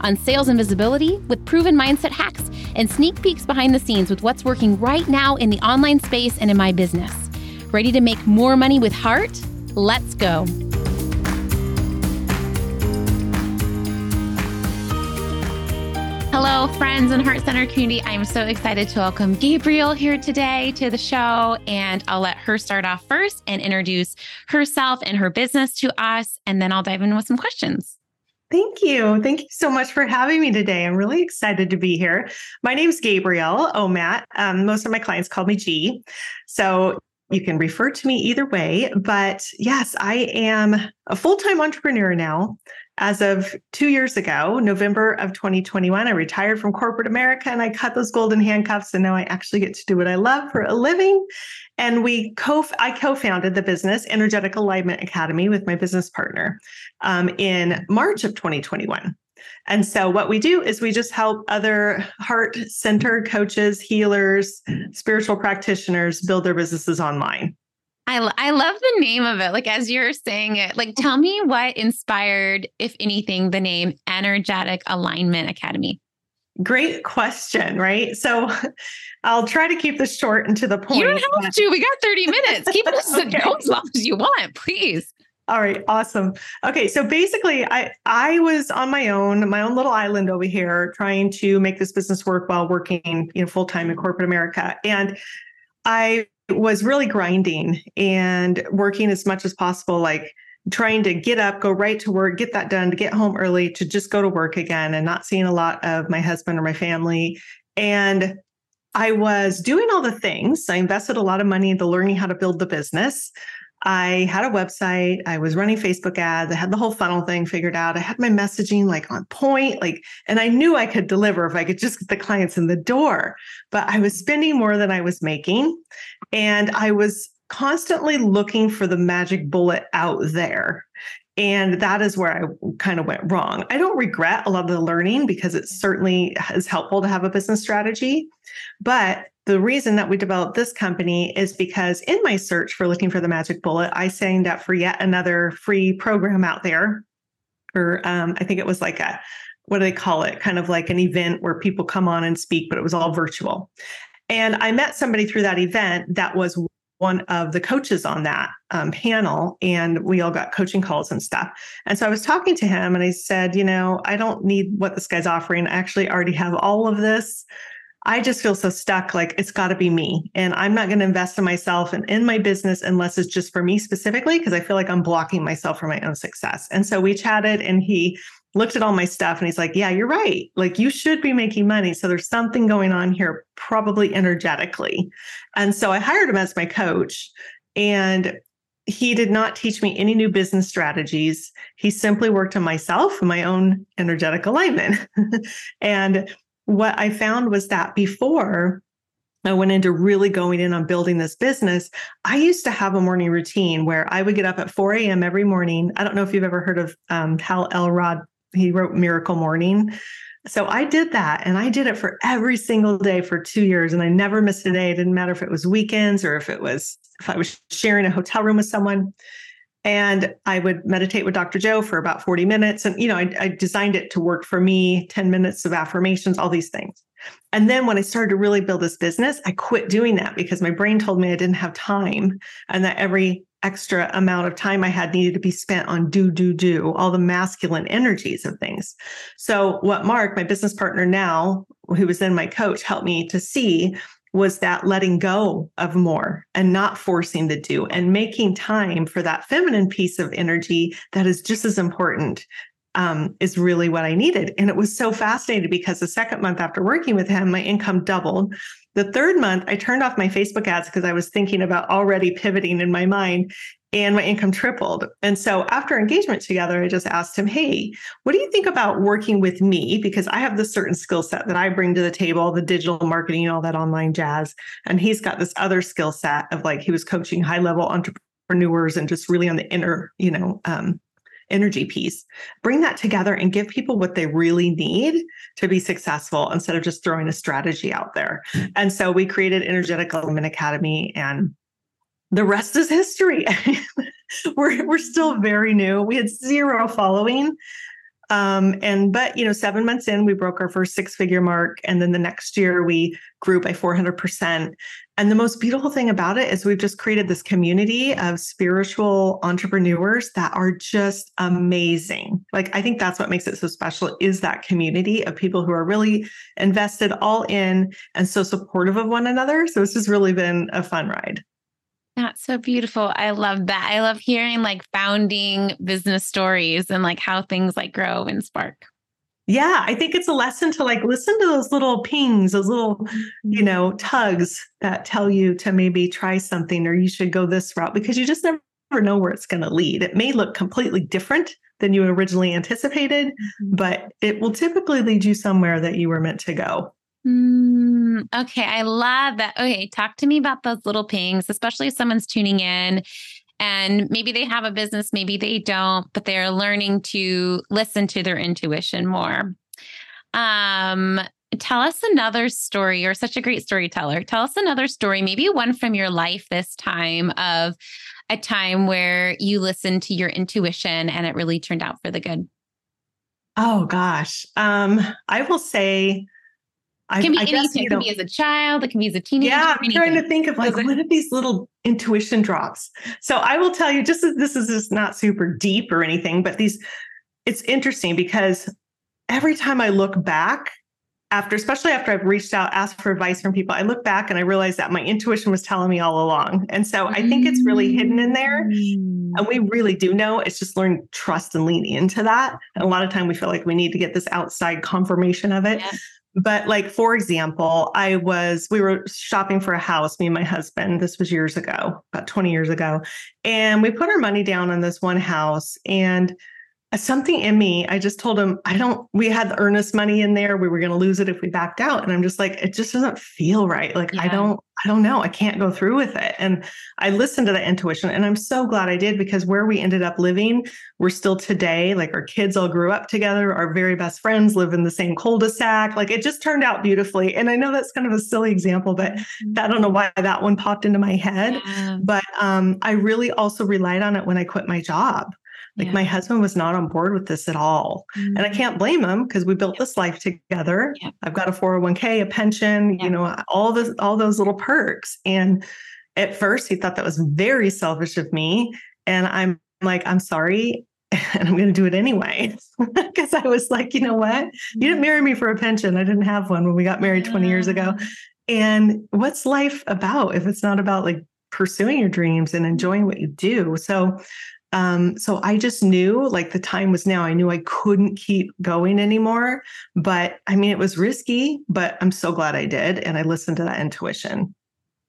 on sales and visibility with proven mindset hacks and sneak peeks behind the scenes with what's working right now in the online space and in my business. Ready to make more money with heart? Let's go. Hello, friends and Heart Center community. I'm so excited to welcome Gabrielle here today to the show. And I'll let her start off first and introduce herself and her business to us. And then I'll dive in with some questions. Thank you. Thank you so much for having me today. I'm really excited to be here. My name is Gabrielle Omat. Um, most of my clients call me G. So you can refer to me either way. But yes, I am a full time entrepreneur now. As of two years ago, November of 2021, I retired from corporate America and I cut those golden handcuffs. And now I actually get to do what I love for a living. And we co I co-founded the business Energetic Alignment Academy with my business partner um, in March of 2021. And so, what we do is we just help other heart centered coaches, healers, spiritual practitioners build their businesses online. I, I love the name of it. Like, as you're saying it, like, tell me what inspired, if anything, the name Energetic Alignment Academy. Great question, right? So I'll try to keep this short and to the point. You don't have but... to. We got 30 minutes. Keep it as, okay. as long as you want, please. All right, awesome. Okay, so basically I I was on my own, my own little island over here trying to make this business work while working, you know, full-time in corporate America. And I was really grinding and working as much as possible, like trying to get up, go right to work, get that done, to get home early, to just go to work again and not seeing a lot of my husband or my family. And I was doing all the things. I invested a lot of money into learning how to build the business. I had a website. I was running Facebook ads. I had the whole funnel thing figured out. I had my messaging like on point, like, and I knew I could deliver if I could just get the clients in the door. But I was spending more than I was making. And I was constantly looking for the magic bullet out there. And that is where I kind of went wrong. I don't regret a lot of the learning because it certainly is helpful to have a business strategy. But the reason that we developed this company is because in my search for looking for the magic bullet, I signed up for yet another free program out there. Or um, I think it was like a, what do they call it? Kind of like an event where people come on and speak, but it was all virtual. And I met somebody through that event that was one of the coaches on that um, panel, and we all got coaching calls and stuff. And so I was talking to him, and I said, You know, I don't need what this guy's offering. I actually already have all of this. I just feel so stuck. Like it's got to be me. And I'm not going to invest in myself and in my business unless it's just for me specifically, because I feel like I'm blocking myself from my own success. And so we chatted and he looked at all my stuff and he's like, Yeah, you're right. Like you should be making money. So there's something going on here, probably energetically. And so I hired him as my coach. And he did not teach me any new business strategies. He simply worked on myself my own energetic alignment. and what I found was that before I went into really going in on building this business, I used to have a morning routine where I would get up at 4 a.m. every morning. I don't know if you've ever heard of um, Hal Elrod. He wrote Miracle Morning. So I did that and I did it for every single day for two years and I never missed a day. It didn't matter if it was weekends or if it was, if I was sharing a hotel room with someone and I would meditate with Dr. Joe for about 40 minutes. And, you know, I, I, designed it to work for me 10 minutes of affirmations, all these things. And then when I started to really build this business, I quit doing that because my brain told me I didn't have time and that every extra amount of time I had needed to be spent on do, do, do, all the masculine energies of things. So, what Mark, my business partner now, who was then my coach, helped me to see was that letting go of more and not forcing the do and making time for that feminine piece of energy that is just as important um, is really what I needed. And it was so fascinating because the second month after working with him, my income doubled. The third month, I turned off my Facebook ads because I was thinking about already pivoting in my mind. and my income tripled. And so after engagement together, I just asked him, Hey, what do you think about working with me? Because I have this certain skill set that I bring to the table, the digital marketing, all that online jazz. And he's got this other skill set of like he was coaching high level entrepreneurs and just really on the inner, you know, um, energy piece. Bring that together and give people what they really need to be successful instead of just throwing a strategy out there. And so we created Energetic Alignment Academy and the rest is history. we're we're still very new. We had zero following. Um, and but you know, seven months in, we broke our first six-figure mark, and then the next year we grew by 400%. And the most beautiful thing about it is we've just created this community of spiritual entrepreneurs that are just amazing. Like I think that's what makes it so special is that community of people who are really invested all in and so supportive of one another. So it's just really been a fun ride. That's so beautiful. I love that. I love hearing like founding business stories and like how things like grow and spark. Yeah, I think it's a lesson to like listen to those little pings, those little, you mm-hmm. know, tugs that tell you to maybe try something or you should go this route because you just never know where it's going to lead. It may look completely different than you originally anticipated, mm-hmm. but it will typically lead you somewhere that you were meant to go. Mm, okay, I love that. Okay, talk to me about those little pings, especially if someone's tuning in and maybe they have a business, maybe they don't, but they're learning to listen to their intuition more. Um, tell us another story. You're such a great storyteller. Tell us another story, maybe one from your life this time of a time where you listened to your intuition and it really turned out for the good. Oh gosh. Um, I will say it can be I anything. Guess, it can be as a child. It can be as a teenager. Yeah, I'm trying to think of like what are these little intuition drops. So I will tell you, just as this is just not super deep or anything, but these, it's interesting because every time I look back after, especially after I've reached out, asked for advice from people, I look back and I realize that my intuition was telling me all along. And so I think it's really hidden in there. And we mm. really do know. It's just learn trust and lean into that. And a lot of time we feel like we need to get this outside confirmation of it. Yeah. But like for example, I was we were shopping for a house, me and my husband. This was years ago, about 20 years ago. And we put our money down on this one house and something in me, I just told him, I don't, we had the earnest money in there. We were going to lose it if we backed out. And I'm just like, it just doesn't feel right. Like, yeah. I don't, I don't know. I can't go through with it. And I listened to that intuition and I'm so glad I did because where we ended up living, we're still today, like our kids all grew up together. Our very best friends live in the same cul-de-sac. Like it just turned out beautifully. And I know that's kind of a silly example, but mm-hmm. I don't know why that one popped into my head. Yeah. But um, I really also relied on it when I quit my job. Like yeah. my husband was not on board with this at all. Mm-hmm. And I mm. can't blame him because we built this life together. Yeah. I've got a 401k, a pension, yeah. you know, all this all those little perks. And at first he thought that was very selfish of me. And I'm like, I'm sorry. And I'm going to do it anyway. Because I was like, you know what? You didn't mm. marry me for a pension. I didn't have one when we got married 20 years ago. And what's life about if it's not about like pursuing your dreams and enjoying what you do? So um, so I just knew like the time was now. I knew I couldn't keep going anymore. But I mean, it was risky, but I'm so glad I did. And I listened to that intuition.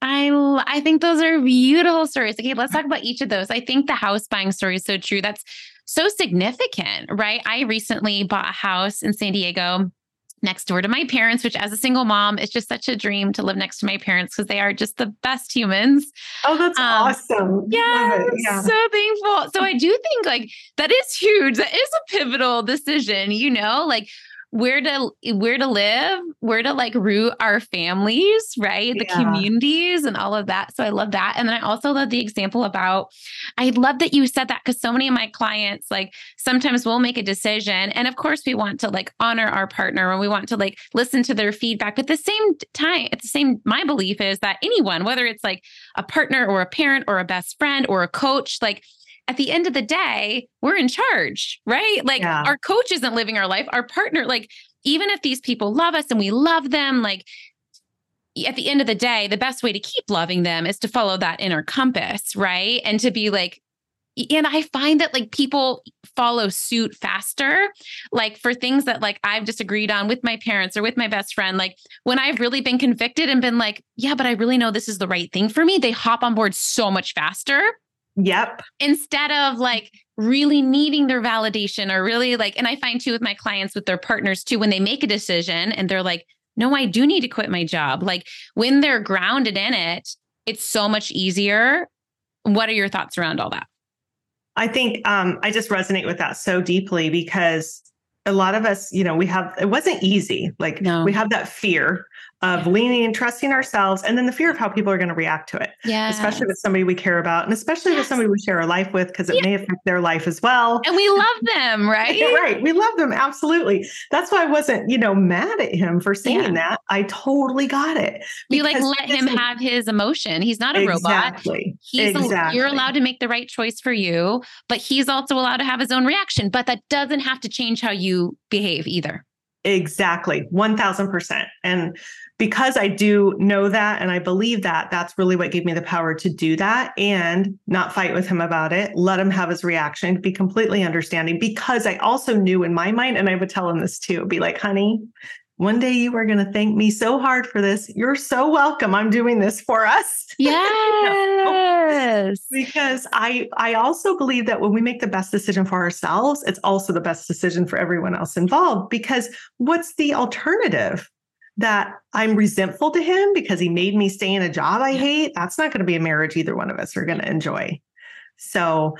I I think those are beautiful stories. Okay, let's talk about each of those. I think the house buying story is so true. That's so significant, right? I recently bought a house in San Diego next door to my parents, which as a single mom, it's just such a dream to live next to my parents because they are just the best humans. Oh, that's um, awesome. Yeah, yeah, so thankful. So I do think like that is huge. That is a pivotal decision, you know, like where to where to live where to like root our families right? The yeah. communities and all of that. So i love that. And then i also love the example about i love that you said that because so many of my clients like sometimes we'll make a decision. And of course we want to like honor our partner and we want to like listen to their feedback. But at the same time at the same my belief is that anyone whether it's like a partner or a parent or a best friend or a coach like at the end of the day, we're in charge, right? Like yeah. our coach isn't living our life, our partner, like even if these people love us and we love them, like at the end of the day, the best way to keep loving them is to follow that inner compass, right? And to be like, and I find that like people follow suit faster, like for things that like I've disagreed on with my parents or with my best friend. Like when I've really been convicted and been like, yeah, but I really know this is the right thing for me, they hop on board so much faster Yep. Instead of like really needing their validation or really like, and I find too with my clients, with their partners too, when they make a decision and they're like, no, I do need to quit my job. Like when they're grounded in it, it's so much easier. What are your thoughts around all that? I think um, I just resonate with that so deeply because a lot of us, you know, we have it wasn't easy. Like no. we have that fear of leaning and trusting ourselves and then the fear of how people are going to react to it. Yeah. Especially with somebody we care about and especially yes. with somebody we share a life with because it yeah. may affect their life as well. And we love them, right? right. We love them. Absolutely. That's why I wasn't, you know, mad at him for saying yeah. that. I totally got it. You like let him have his emotion. He's not a exactly. robot. He's exactly. A, you're allowed to make the right choice for you, but he's also allowed to have his own reaction. But that doesn't have to change how you behave either. Exactly. 1000%. And because I do know that and I believe that, that's really what gave me the power to do that and not fight with him about it, let him have his reaction, be completely understanding. Because I also knew in my mind, and I would tell him this too, be like, honey, one day you are going to thank me so hard for this. You're so welcome. I'm doing this for us. Yes. because I I also believe that when we make the best decision for ourselves, it's also the best decision for everyone else involved because what's the alternative? That I'm resentful to him because he made me stay in a job I hate, that's not going to be a marriage either one of us are going to enjoy. So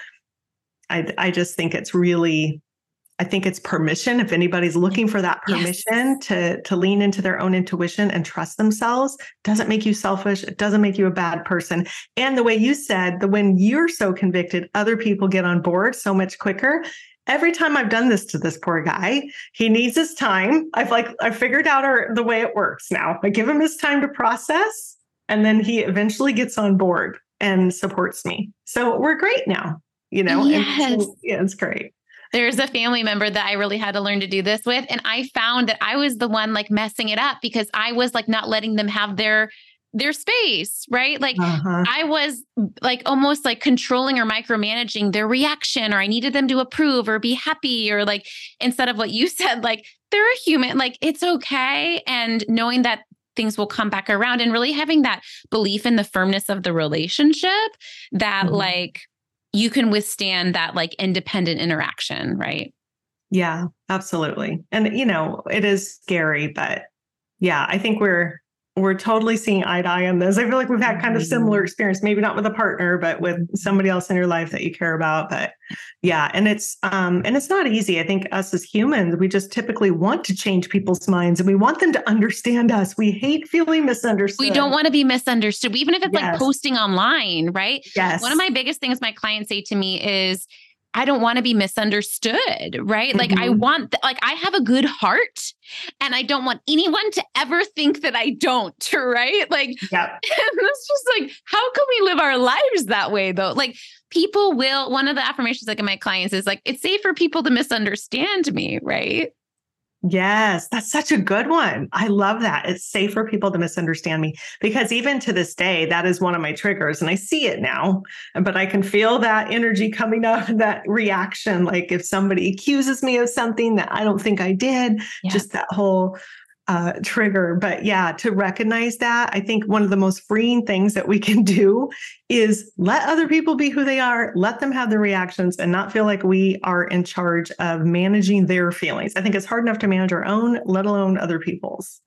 I I just think it's really I think it's permission. If anybody's looking for that permission yes. to, to lean into their own intuition and trust themselves, doesn't make you selfish. It doesn't make you a bad person. And the way you said, the when you're so convicted, other people get on board so much quicker every time I've done this to this poor guy, he needs his time. I've like I figured out our, the way it works now. I give him his time to process, and then he eventually gets on board and supports me. So we're great now, you know. Yes. So, yeah, it's great. There's a family member that I really had to learn to do this with. And I found that I was the one like messing it up because I was like not letting them have their their space, right? Like uh-huh. I was like almost like controlling or micromanaging their reaction, or I needed them to approve or be happy, or like instead of what you said, like they're a human, like it's okay. And knowing that things will come back around and really having that belief in the firmness of the relationship that mm-hmm. like you can withstand that like independent interaction, right? Yeah, absolutely. And you know, it is scary, but yeah, I think we're we're totally seeing eye to eye on this. I feel like we've had kind of similar mm-hmm. experience, maybe not with a partner, but with somebody else in your life that you care about. But yeah, and it's um and it's not easy. I think us as humans, we just typically want to change people's minds and we want them to understand us. We hate feeling misunderstood. We don't want to be misunderstood, even if it's yes. like posting online, right? Yes. One of my biggest things my clients say to me is I don't want to be misunderstood, right? Mm-hmm. Like I mm-hmm. want th- like I have a good heart and I don't want anyone to ever think that I don't, right? Like yep. it's just like how can we live our lives that way though? Like people will one of the affirmations like in my clients is like it's safe for people to misunderstand me, right? Yes, that's such a good one. I love that. It's safe for people to misunderstand me because even to this day, that is one of my triggers. And I see it now, but I can feel that energy coming up, that reaction. Like if somebody accuses me of something that I don't think I did, yeah. just that whole uh, trigger. But yeah, to recognize that, I think one of the most freeing things that we can do is let other people be who they are, let them have their reactions, and not feel like we are in charge of managing their feelings. I think it's hard enough to manage our own, let alone other people's.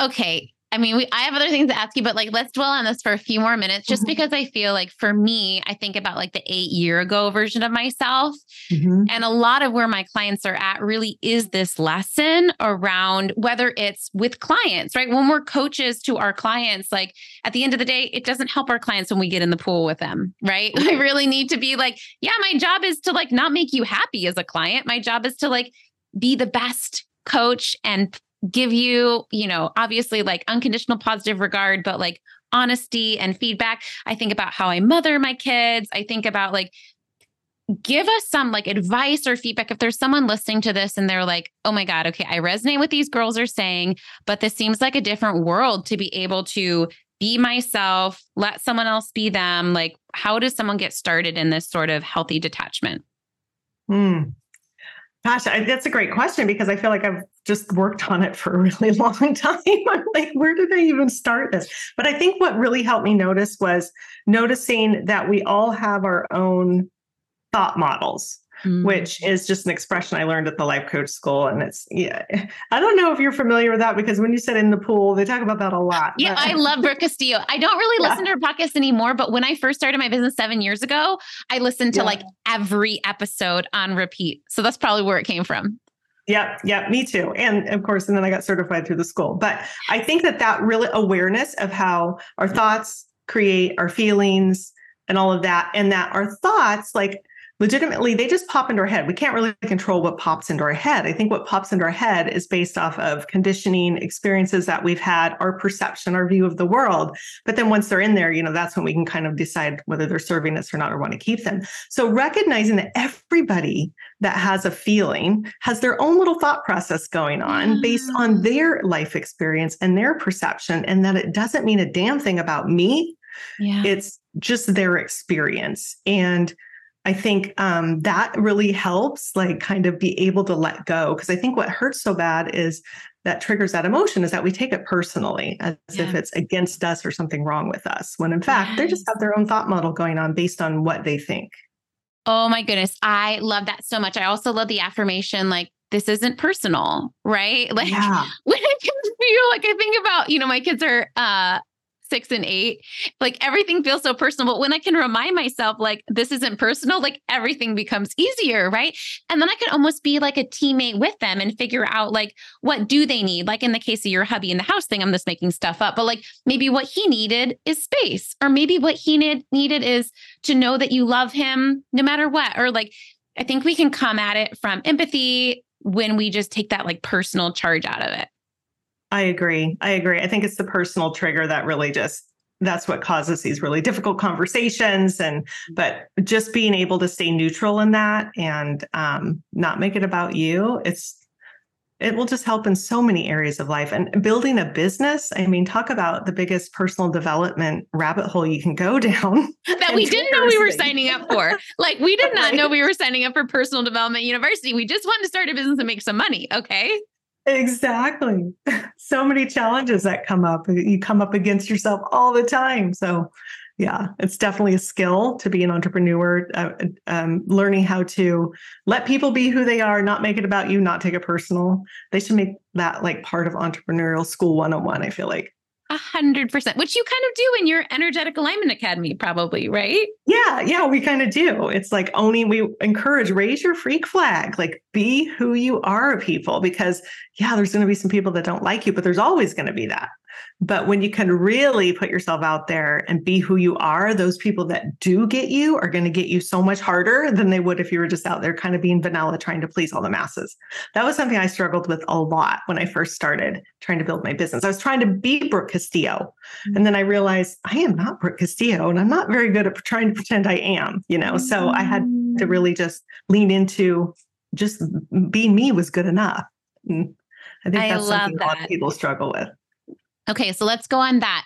Okay. I mean, we, I have other things to ask you, but like, let's dwell on this for a few more minutes, just mm-hmm. because I feel like for me, I think about like the eight year ago version of myself. Mm-hmm. And a lot of where my clients are at really is this lesson around whether it's with clients, right? When we're coaches to our clients, like at the end of the day, it doesn't help our clients when we get in the pool with them, right? We really need to be like, yeah, my job is to like not make you happy as a client. My job is to like be the best coach and give you, you know, obviously like unconditional positive regard, but like honesty and feedback. I think about how I mother my kids. I think about like, give us some like advice or feedback if there's someone listening to this and they're like, oh my God, okay, I resonate with these girls are saying, but this seems like a different world to be able to be myself, let someone else be them. Like, how does someone get started in this sort of healthy detachment? Hmm. Gosh, I, that's a great question because I feel like I've just worked on it for a really long time. I'm like, where did I even start this? But I think what really helped me notice was noticing that we all have our own thought models mm. which is just an expression I learned at the life coach school. And it's, yeah, I don't know if you're familiar with that because when you said in the pool, they talk about that a lot. Yeah, but. I love Brooke Castillo. I don't really yeah. listen to her podcast anymore, but when I first started my business seven years ago, I listened to yeah. like every episode on repeat. So that's probably where it came from. Yep, yep, me too. And of course, and then I got certified through the school. But I think that that really awareness of how our thoughts create our feelings and all of that, and that our thoughts, like legitimately they just pop into our head. We can't really control what pops into our head. I think what pops into our head is based off of conditioning experiences that we've had our perception our view of the world. But then once they're in there you know that's when we can kind of decide whether they're serving us or not or want to keep them. So recognizing that everybody that has a feeling has their own little thought process going on based on mm. their life experience and their perception and that it doesn't mean a damn thing about me. Yeah. it's just their experience. And I think um, that really helps, like, kind of be able to let go. Because I think what hurts so bad is that triggers that emotion is that we take it personally as yeah. if it's against us or something wrong with us, when in fact, yes. they just have their own thought model going on based on what they think. Oh my goodness. I love that so much. I also love the affirmation, like, this isn't personal, right? Like yeah. when I feel like I think about, you know, my kids are uh six and eight, like everything feels so personal. But when I can remind myself, like, this isn't personal, like everything becomes easier. Right. And then I can almost be like a teammate with them and figure out, like, what do they need? Like in the case of your hubby in the house thing, I'm just making stuff up, but like maybe what he needed is space, or maybe what he need, needed is to know that you love him no matter what. Or like, I think we can come at it from empathy when we just take that like personal charge out of it. I agree. I agree. I think it's the personal trigger that really just that's what causes these really difficult conversations and but just being able to stay neutral in that and um, not make it about you it's it will just help in so many areas of life. And building a business i mean talk about the biggest personal development rabbit hole you can go down that we didn't know we were signing up for. Like we did not know we were signing up for personal development university. We just wanted to start a business and make some money okay Exactly. So many challenges that come up. You come up against yourself all the time. So, yeah, it's definitely a skill to be an entrepreneur, uh, um, learning how to let people be who they are, not make it about you, not take it personal. They should make that like part of entrepreneurial school 101, I feel like. A hundred percent, which you kind of do in your energetic alignment academy, probably, right? Yeah, yeah, we kind of do. It's like owning, we encourage raise your freak flag, like be who you are, people, because yeah, there's going to be some people that don't like you, but there's always going to be that. But when you can really put yourself out there and be who you are, those people that do get you are going to get you so much harder than they would if you were just out there kind of being vanilla trying to please all the masses. That was something I struggled with a lot when I first started trying to build my business. I was trying to be Brooke Castillo. And then I realized I am not Brooke Castillo and I'm not very good at trying to pretend I am, you know? So I had to mm. really just lean into just being me was good enough. And I think that's I something that. a lot of people struggle with. Okay, so let's go on that.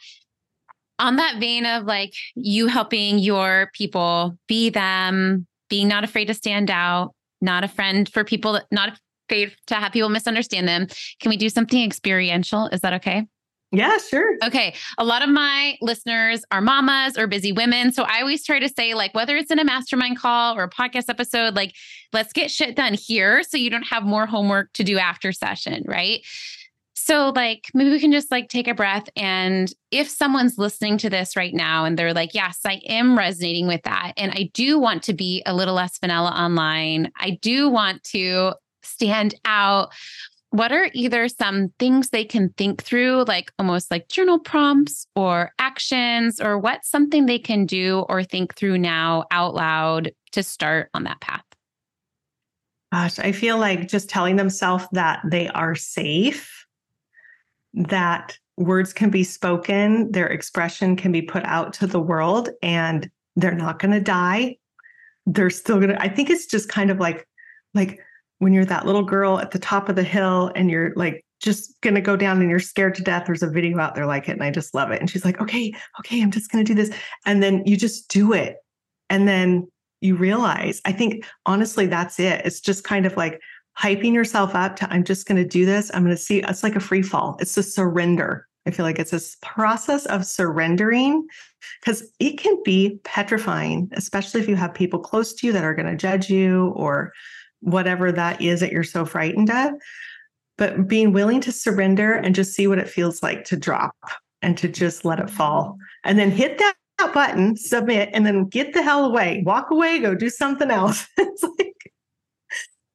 On that vein of like you helping your people be them, being not afraid to stand out, not a friend for people not afraid to have people misunderstand them. Can we do something experiential? Is that okay? Yeah, sure. Okay. A lot of my listeners are mamas or busy women. So I always try to say, like, whether it's in a mastermind call or a podcast episode, like, let's get shit done here so you don't have more homework to do after session. Right. So, like, maybe we can just like take a breath. And if someone's listening to this right now and they're like, yes, I am resonating with that. And I do want to be a little less vanilla online, I do want to stand out. What are either some things they can think through, like almost like journal prompts or actions, or what's something they can do or think through now out loud to start on that path? Gosh, I feel like just telling themselves that they are safe that words can be spoken, their expression can be put out to the world, and they're not going to die. They're still going to, I think it's just kind of like, like when you're that little girl at the top of the hill and you're like just going to go down and you're scared to death. There's a video out there like it, and I just love it. And she's like, okay, okay, I'm just going to do this. And then you just do it. And then you realize, I think honestly, that's it. It's just kind of like hyping yourself up to, I'm just going to do this. I'm going to see, it's like a free fall. It's a surrender. I feel like it's this process of surrendering because it can be petrifying, especially if you have people close to you that are going to judge you or whatever that is that you're so frightened of. But being willing to surrender and just see what it feels like to drop and to just let it fall and then hit that button, submit, and then get the hell away, walk away, go do something else. it's like,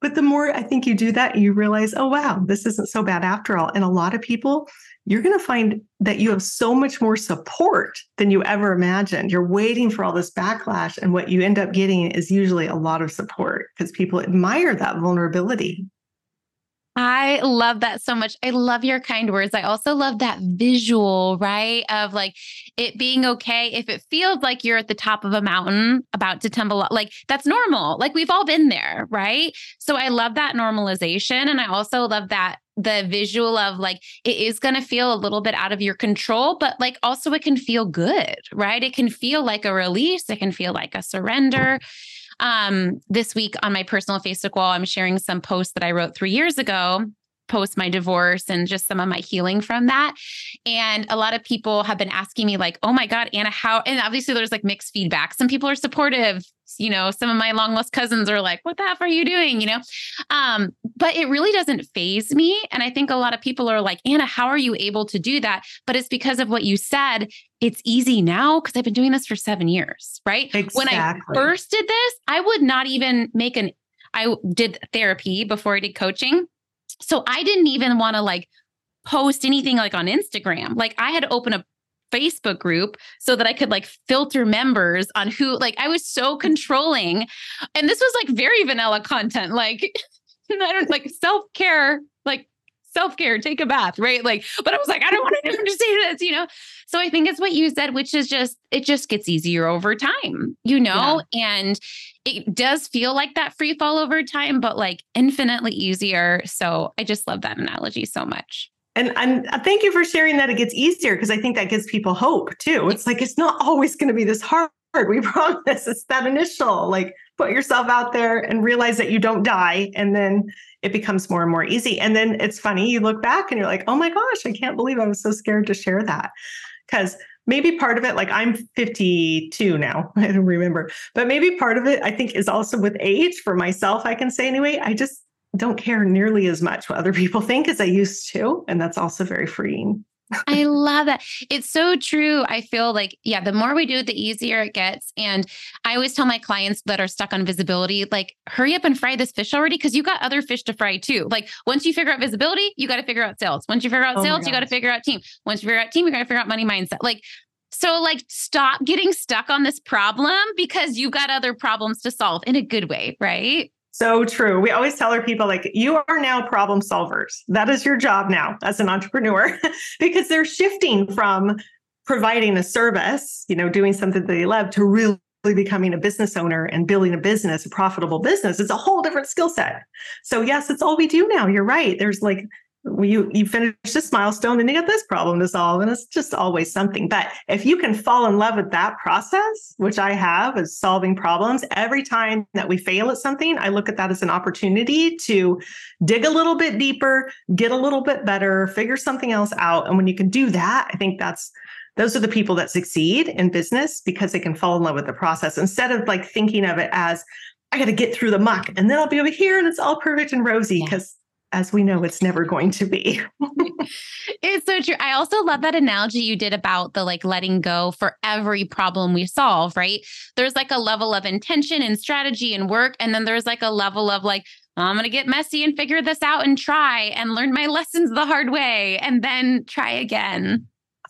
but the more I think you do that, you realize, oh, wow, this isn't so bad after all. And a lot of people, you're going to find that you have so much more support than you ever imagined. You're waiting for all this backlash. And what you end up getting is usually a lot of support because people admire that vulnerability. I love that so much. I love your kind words. I also love that visual, right? Of like it being okay if it feels like you're at the top of a mountain about to tumble. Like that's normal. Like we've all been there, right? So I love that normalization. And I also love that the visual of like it is going to feel a little bit out of your control, but like also it can feel good, right? It can feel like a release, it can feel like a surrender. Um, this week on my personal Facebook wall, I'm sharing some posts that I wrote three years ago post my divorce and just some of my healing from that. And a lot of people have been asking me, like, oh my God, Anna, how? And obviously, there's like mixed feedback. Some people are supportive. You know, some of my long lost cousins are like, what the F are you doing? You know, um, but it really doesn't phase me. And I think a lot of people are like, Anna, how are you able to do that? But it's because of what you said it's easy now because I've been doing this for seven years, right? Exactly. When I first did this, I would not even make an, I did therapy before I did coaching. So I didn't even want to like post anything like on Instagram. Like I had to open a Facebook group so that I could like filter members on who, like, I was so controlling. And this was like very vanilla content, like, I don't like self care, like self care, take a bath, right? Like, but I was like, I don't want anyone to say this, you know? So I think it's what you said, which is just, it just gets easier over time, you know? Yeah. And it does feel like that free fall over time, but like infinitely easier. So I just love that analogy so much. And, and uh, thank you for sharing that it gets easier because I think that gives people hope too. It's like, it's not always going to be this hard. We promise it's that initial, like put yourself out there and realize that you don't die. And then it becomes more and more easy. And then it's funny, you look back and you're like, oh my gosh, I can't believe I was so scared to share that. Because maybe part of it, like I'm 52 now, I don't remember, but maybe part of it, I think, is also with age for myself. I can say anyway, I just don't care nearly as much what other people think as I used to. And that's also very freeing. I love that. It's so true. I feel like, yeah, the more we do it, the easier it gets. And I always tell my clients that are stuck on visibility, like, hurry up and fry this fish already because you got other fish to fry too. Like, once you figure out visibility, you got to figure out sales. Once you figure out oh sales, you got to figure out team. Once you figure out team, you got to figure out money mindset. Like, so like stop getting stuck on this problem because you've got other problems to solve in a good way, right? So true. We always tell our people, like, you are now problem solvers. That is your job now as an entrepreneur, because they're shifting from providing a service, you know, doing something that they love to really becoming a business owner and building a business, a profitable business. It's a whole different skill set. So, yes, it's all we do now. You're right. There's like you you finish this milestone and you get this problem to solve and it's just always something. But if you can fall in love with that process which i have is solving problems every time that we fail at something i look at that as an opportunity to dig a little bit deeper get a little bit better figure something else out. And when you can do that i think that's those are the people that succeed in business because they can fall in love with the process instead of like thinking of it as I got to get through the muck and then I'll be over here and it's all perfect and rosy because as we know, it's never going to be. it's so true. I also love that analogy you did about the like letting go for every problem we solve, right? There's like a level of intention and strategy and work. And then there's like a level of like, I'm going to get messy and figure this out and try and learn my lessons the hard way and then try again.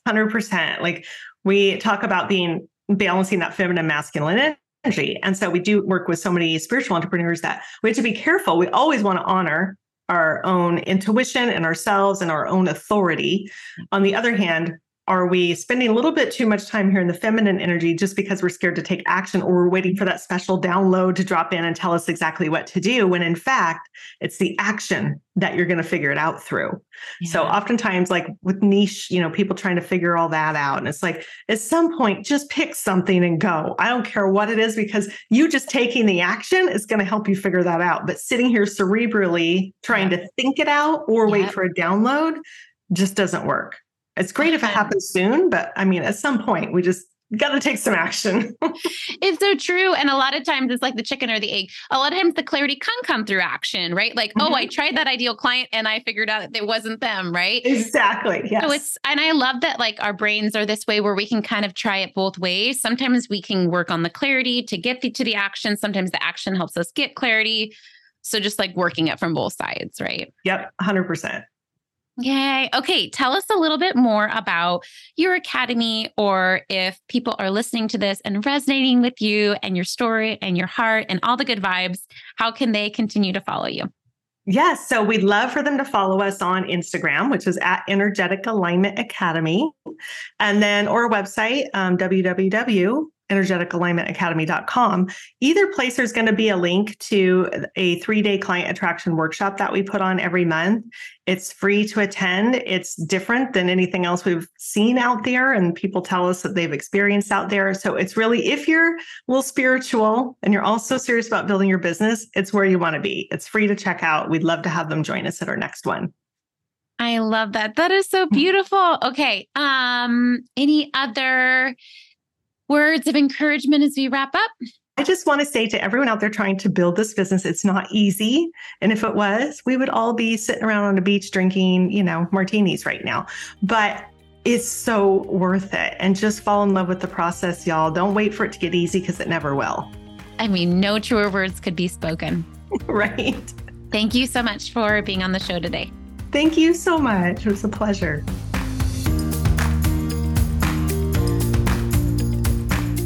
100%. Like we talk about being balancing that feminine masculine energy. And so we do work with so many spiritual entrepreneurs that we have to be careful. We always want to honor our own intuition and ourselves and our own authority. On the other hand, are we spending a little bit too much time here in the feminine energy just because we're scared to take action or we're waiting for that special download to drop in and tell us exactly what to do when in fact it's the action that you're going to figure it out through. Yeah. So oftentimes like with niche, you know, people trying to figure all that out and it's like at some point just pick something and go. I don't care what it is because you just taking the action is going to help you figure that out. But sitting here cerebrally trying yeah. to think it out or yeah. wait for a download just doesn't work. It's great if it happens soon, but I mean, at some point, we just got to take some action. it's so true. And a lot of times it's like the chicken or the egg. A lot of times the clarity can come through action, right? Like, mm-hmm. oh, I mm-hmm. tried that ideal client and I figured out that it wasn't them, right? Exactly. Yes. So it's, and I love that like our brains are this way where we can kind of try it both ways. Sometimes we can work on the clarity to get the, to the action. Sometimes the action helps us get clarity. So just like working it from both sides, right? Yep. 100%. Yay. Okay. Tell us a little bit more about your academy, or if people are listening to this and resonating with you and your story and your heart and all the good vibes, how can they continue to follow you? Yes. So we'd love for them to follow us on Instagram, which is at Energetic Alignment Academy. And then our website, um, www energeticalignmentacademy.com. Either place, there's going to be a link to a three day client attraction workshop that we put on every month. It's free to attend. It's different than anything else we've seen out there, and people tell us that they've experienced out there. So it's really, if you're a little spiritual and you're also serious about building your business, it's where you want to be. It's free to check out. We'd love to have them join us at our next one. I love that. That is so beautiful. Okay. Um, any other words of encouragement as we wrap up? I just want to say to everyone out there trying to build this business, it's not easy. And if it was, we would all be sitting around on a beach drinking, you know, martinis right now. But it's so worth it. And just fall in love with the process, y'all. Don't wait for it to get easy because it never will. I mean, no truer words could be spoken. right. Thank you so much for being on the show today. Thank you so much. It was a pleasure.